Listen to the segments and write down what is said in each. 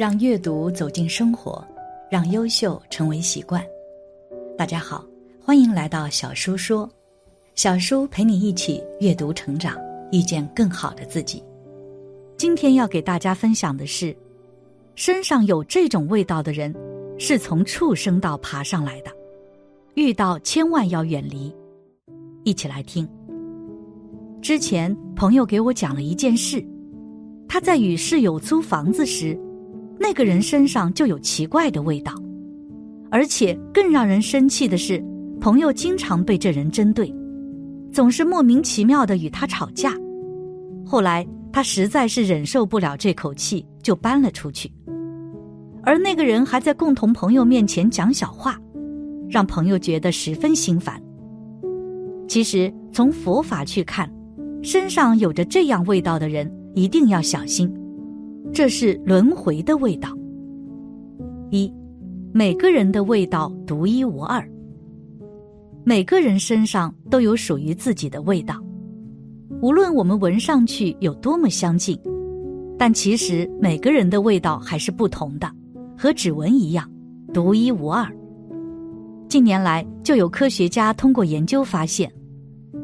让阅读走进生活，让优秀成为习惯。大家好，欢迎来到小叔说，小叔陪你一起阅读成长，遇见更好的自己。今天要给大家分享的是，身上有这种味道的人，是从畜生道爬上来的，遇到千万要远离。一起来听。之前朋友给我讲了一件事，他在与室友租房子时。那个人身上就有奇怪的味道，而且更让人生气的是，朋友经常被这人针对，总是莫名其妙的与他吵架。后来他实在是忍受不了这口气，就搬了出去。而那个人还在共同朋友面前讲小话，让朋友觉得十分心烦。其实从佛法去看，身上有着这样味道的人一定要小心。这是轮回的味道。一，每个人的味道独一无二。每个人身上都有属于自己的味道，无论我们闻上去有多么相近，但其实每个人的味道还是不同的，和指纹一样，独一无二。近年来，就有科学家通过研究发现，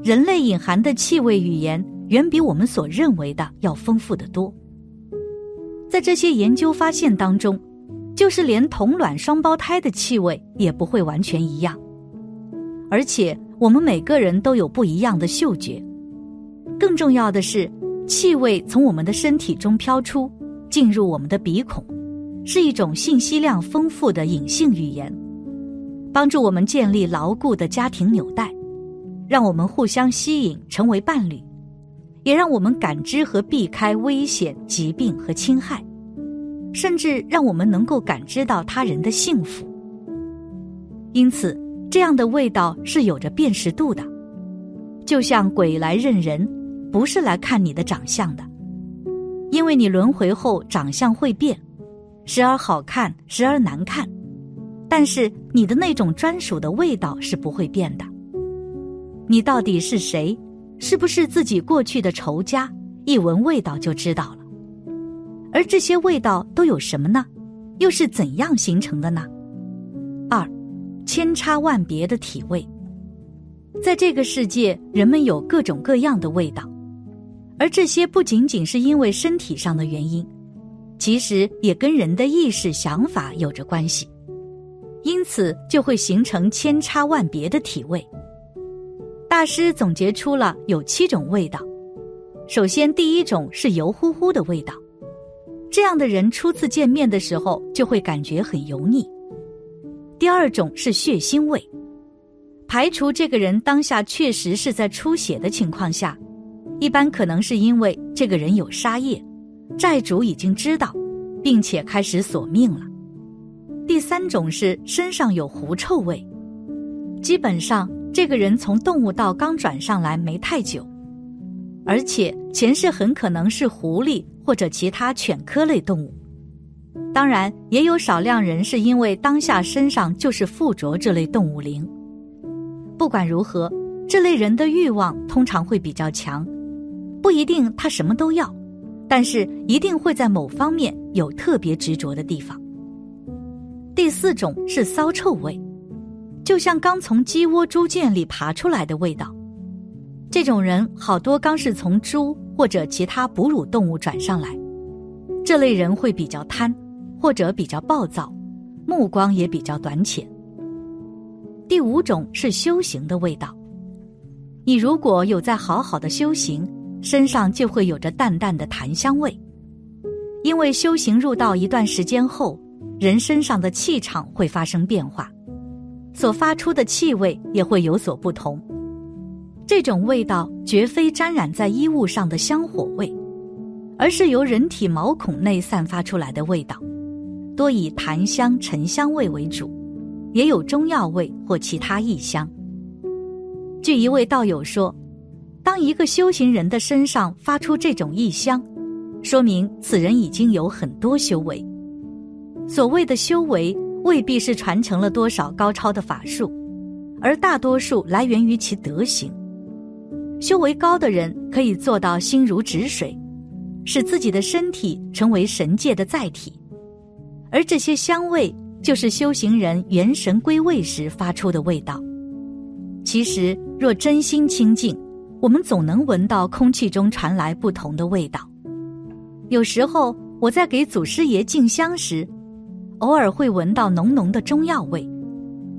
人类隐含的气味语言远比我们所认为的要丰富的多。在这些研究发现当中，就是连同卵双胞胎的气味也不会完全一样，而且我们每个人都有不一样的嗅觉。更重要的是，气味从我们的身体中飘出，进入我们的鼻孔，是一种信息量丰富的隐性语言，帮助我们建立牢固的家庭纽带，让我们互相吸引，成为伴侣。也让我们感知和避开危险、疾病和侵害，甚至让我们能够感知到他人的幸福。因此，这样的味道是有着辨识度的，就像鬼来认人，不是来看你的长相的，因为你轮回后长相会变，时而好看，时而难看，但是你的那种专属的味道是不会变的。你到底是谁？是不是自己过去的仇家，一闻味道就知道了？而这些味道都有什么呢？又是怎样形成的呢？二，千差万别的体味。在这个世界，人们有各种各样的味道，而这些不仅仅是因为身体上的原因，其实也跟人的意识想法有着关系，因此就会形成千差万别的体味。大师总结出了有七种味道。首先，第一种是油乎乎的味道，这样的人初次见面的时候就会感觉很油腻。第二种是血腥味，排除这个人当下确实是在出血的情况下，一般可能是因为这个人有杀业，债主已经知道，并且开始索命了。第三种是身上有狐臭味，基本上。这个人从动物道刚转上来没太久，而且前世很可能是狐狸或者其他犬科类动物。当然，也有少量人是因为当下身上就是附着这类动物灵。不管如何，这类人的欲望通常会比较强，不一定他什么都要，但是一定会在某方面有特别执着的地方。第四种是骚臭味。就像刚从鸡窝猪圈里爬出来的味道，这种人好多刚是从猪或者其他哺乳动物转上来。这类人会比较贪，或者比较暴躁，目光也比较短浅。第五种是修行的味道，你如果有在好好的修行，身上就会有着淡淡的檀香味，因为修行入道一段时间后，人身上的气场会发生变化。所发出的气味也会有所不同，这种味道绝非沾染在衣物上的香火味，而是由人体毛孔内散发出来的味道，多以檀香、沉香味为主，也有中药味或其他异香。据一位道友说，当一个修行人的身上发出这种异香，说明此人已经有很多修为。所谓的修为。未必是传承了多少高超的法术，而大多数来源于其德行。修为高的人可以做到心如止水，使自己的身体成为神界的载体，而这些香味就是修行人元神归位时发出的味道。其实，若真心清净，我们总能闻到空气中传来不同的味道。有时候我在给祖师爷敬香时，偶尔会闻到浓浓的中药味；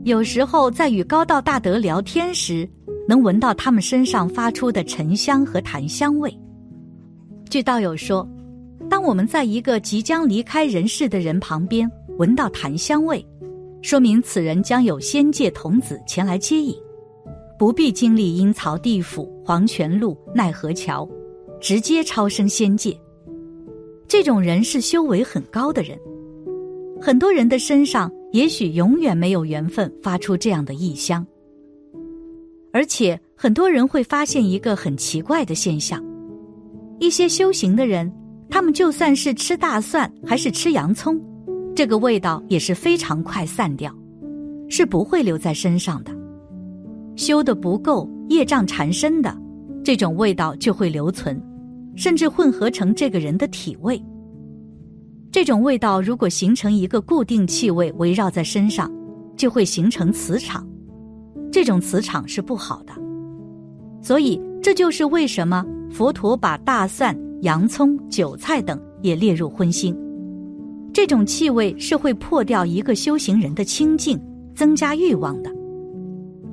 有时候在与高道大德聊天时，能闻到他们身上发出的沉香和檀香味。据道友说，当我们在一个即将离开人世的人旁边闻到檀香味，说明此人将有仙界童子前来接引，不必经历阴曹地府、黄泉路、奈何桥，直接超生仙界。这种人是修为很高的人，很多人的身上也许永远没有缘分发出这样的异香。而且很多人会发现一个很奇怪的现象：一些修行的人，他们就算是吃大蒜还是吃洋葱，这个味道也是非常快散掉，是不会留在身上的。修的不够，业障缠身的，这种味道就会留存，甚至混合成这个人的体味。这种味道如果形成一个固定气味围绕在身上，就会形成磁场。这种磁场是不好的，所以这就是为什么佛陀把大蒜、洋葱、韭菜等也列入荤腥。这种气味是会破掉一个修行人的清净，增加欲望的。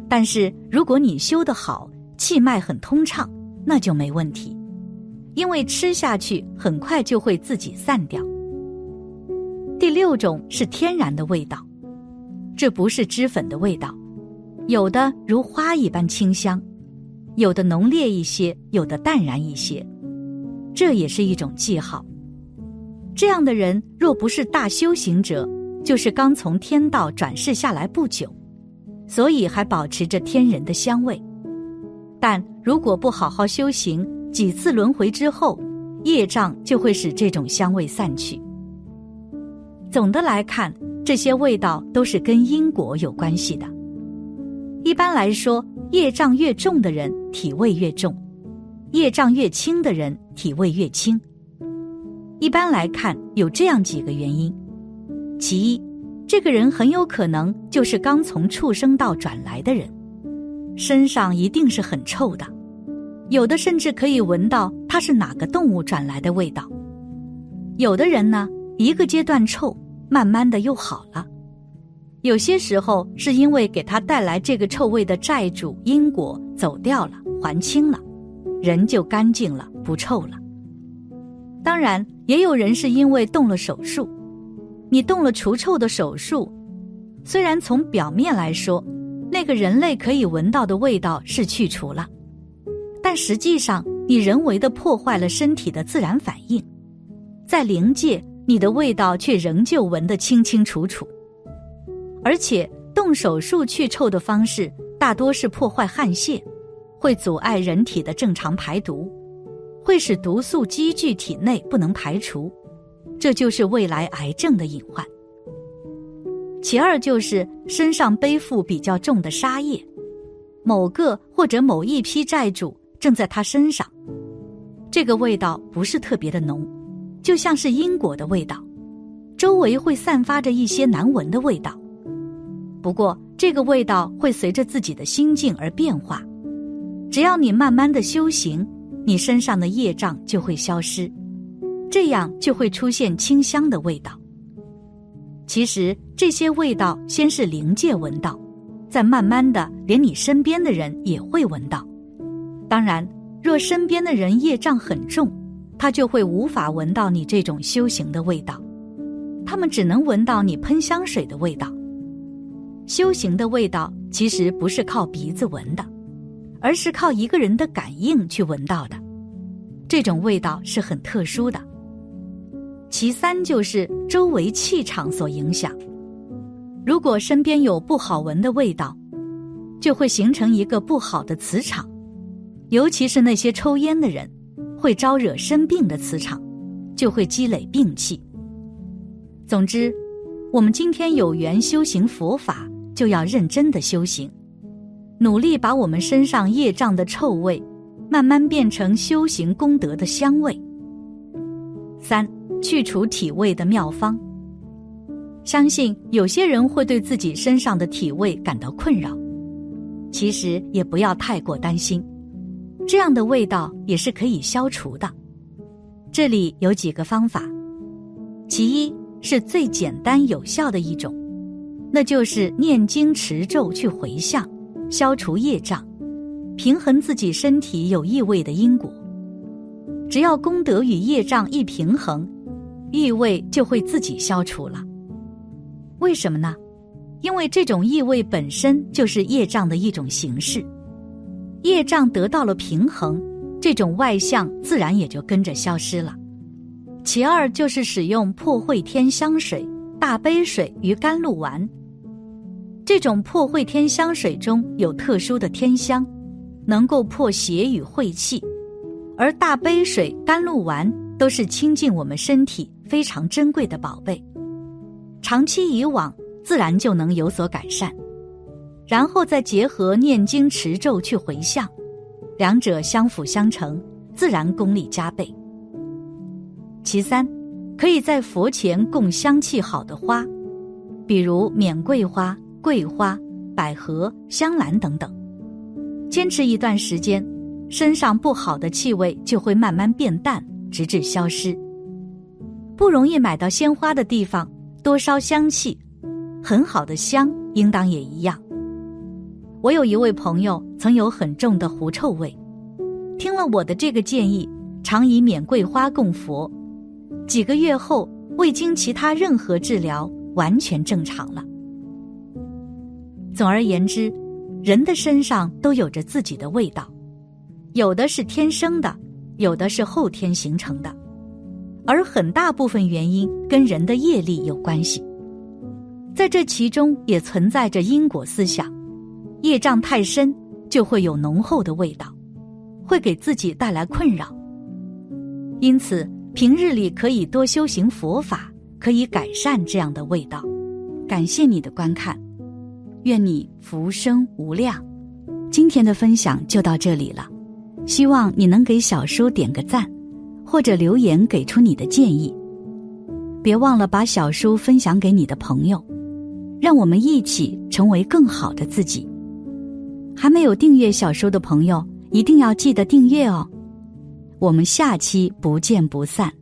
但是如果你修得好，气脉很通畅，那就没问题，因为吃下去很快就会自己散掉。第六种是天然的味道，这不是脂粉的味道。有的如花一般清香，有的浓烈一些，有的淡然一些，这也是一种记号。这样的人若不是大修行者，就是刚从天道转世下来不久，所以还保持着天人的香味。但如果不好好修行，几次轮回之后，业障就会使这种香味散去。总的来看，这些味道都是跟因果有关系的。一般来说，业障越重的人体味越重，业障越轻的人体味越轻。一般来看，有这样几个原因：其一，这个人很有可能就是刚从畜生道转来的人，身上一定是很臭的，有的甚至可以闻到他是哪个动物转来的味道。有的人呢，一个阶段臭，慢慢的又好了。有些时候是因为给他带来这个臭味的债主因果走掉了，还清了，人就干净了，不臭了。当然，也有人是因为动了手术，你动了除臭的手术，虽然从表面来说，那个人类可以闻到的味道是去除了，但实际上你人为的破坏了身体的自然反应，在灵界，你的味道却仍旧闻得清清楚楚。而且动手术去臭的方式大多是破坏汗腺，会阻碍人体的正常排毒，会使毒素积聚体内不能排除，这就是未来癌症的隐患。其二就是身上背负比较重的杀业，某个或者某一批债主正在他身上，这个味道不是特别的浓，就像是因果的味道，周围会散发着一些难闻的味道。不过，这个味道会随着自己的心境而变化。只要你慢慢的修行，你身上的业障就会消失，这样就会出现清香的味道。其实这些味道先是灵界闻到，再慢慢的连你身边的人也会闻到。当然，若身边的人业障很重，他就会无法闻到你这种修行的味道，他们只能闻到你喷香水的味道。修行的味道其实不是靠鼻子闻的，而是靠一个人的感应去闻到的。这种味道是很特殊的。其三就是周围气场所影响。如果身边有不好闻的味道，就会形成一个不好的磁场，尤其是那些抽烟的人，会招惹生病的磁场，就会积累病气。总之，我们今天有缘修行佛法。就要认真的修行，努力把我们身上业障的臭味，慢慢变成修行功德的香味。三、去除体味的妙方。相信有些人会对自己身上的体味感到困扰，其实也不要太过担心，这样的味道也是可以消除的。这里有几个方法，其一是最简单有效的一种，那就是念经持咒去回向，消除业障，平衡自己身体有异味的因果。只要功德与业障一平衡，异味就会自己消除了。为什么呢？因为这种异味本身就是业障的一种形式，业障得到了平衡，这种外相自然也就跟着消失了。其二就是使用破秽天香水、大杯水与甘露丸。这种破秽天香水中有特殊的天香，能够破邪与晦气，而大杯水、甘露丸都是清净我们身体非常珍贵的宝贝。长期以往，自然就能有所改善，然后再结合念经持咒去回向，两者相辅相成，自然功力加倍。其三，可以在佛前供香气好的花，比如缅桂花、桂花、百合、香兰等等，坚持一段时间，身上不好的气味就会慢慢变淡，直至消失。不容易买到鲜花的地方。多烧香气，很好的香应当也一样。我有一位朋友曾有很重的狐臭味，听了我的这个建议，常以缅桂花供佛，几个月后未经其他任何治疗，完全正常了。总而言之，人的身上都有着自己的味道，有的是天生的，有的是后天形成的。而很大部分原因跟人的业力有关系，在这其中也存在着因果思想，业障太深就会有浓厚的味道，会给自己带来困扰。因此，平日里可以多修行佛法，可以改善这样的味道。感谢你的观看，愿你福生无量。今天的分享就到这里了，希望你能给小叔点个赞。或者留言给出你的建议，别忘了把小书分享给你的朋友，让我们一起成为更好的自己。还没有订阅小说的朋友，一定要记得订阅哦。我们下期不见不散。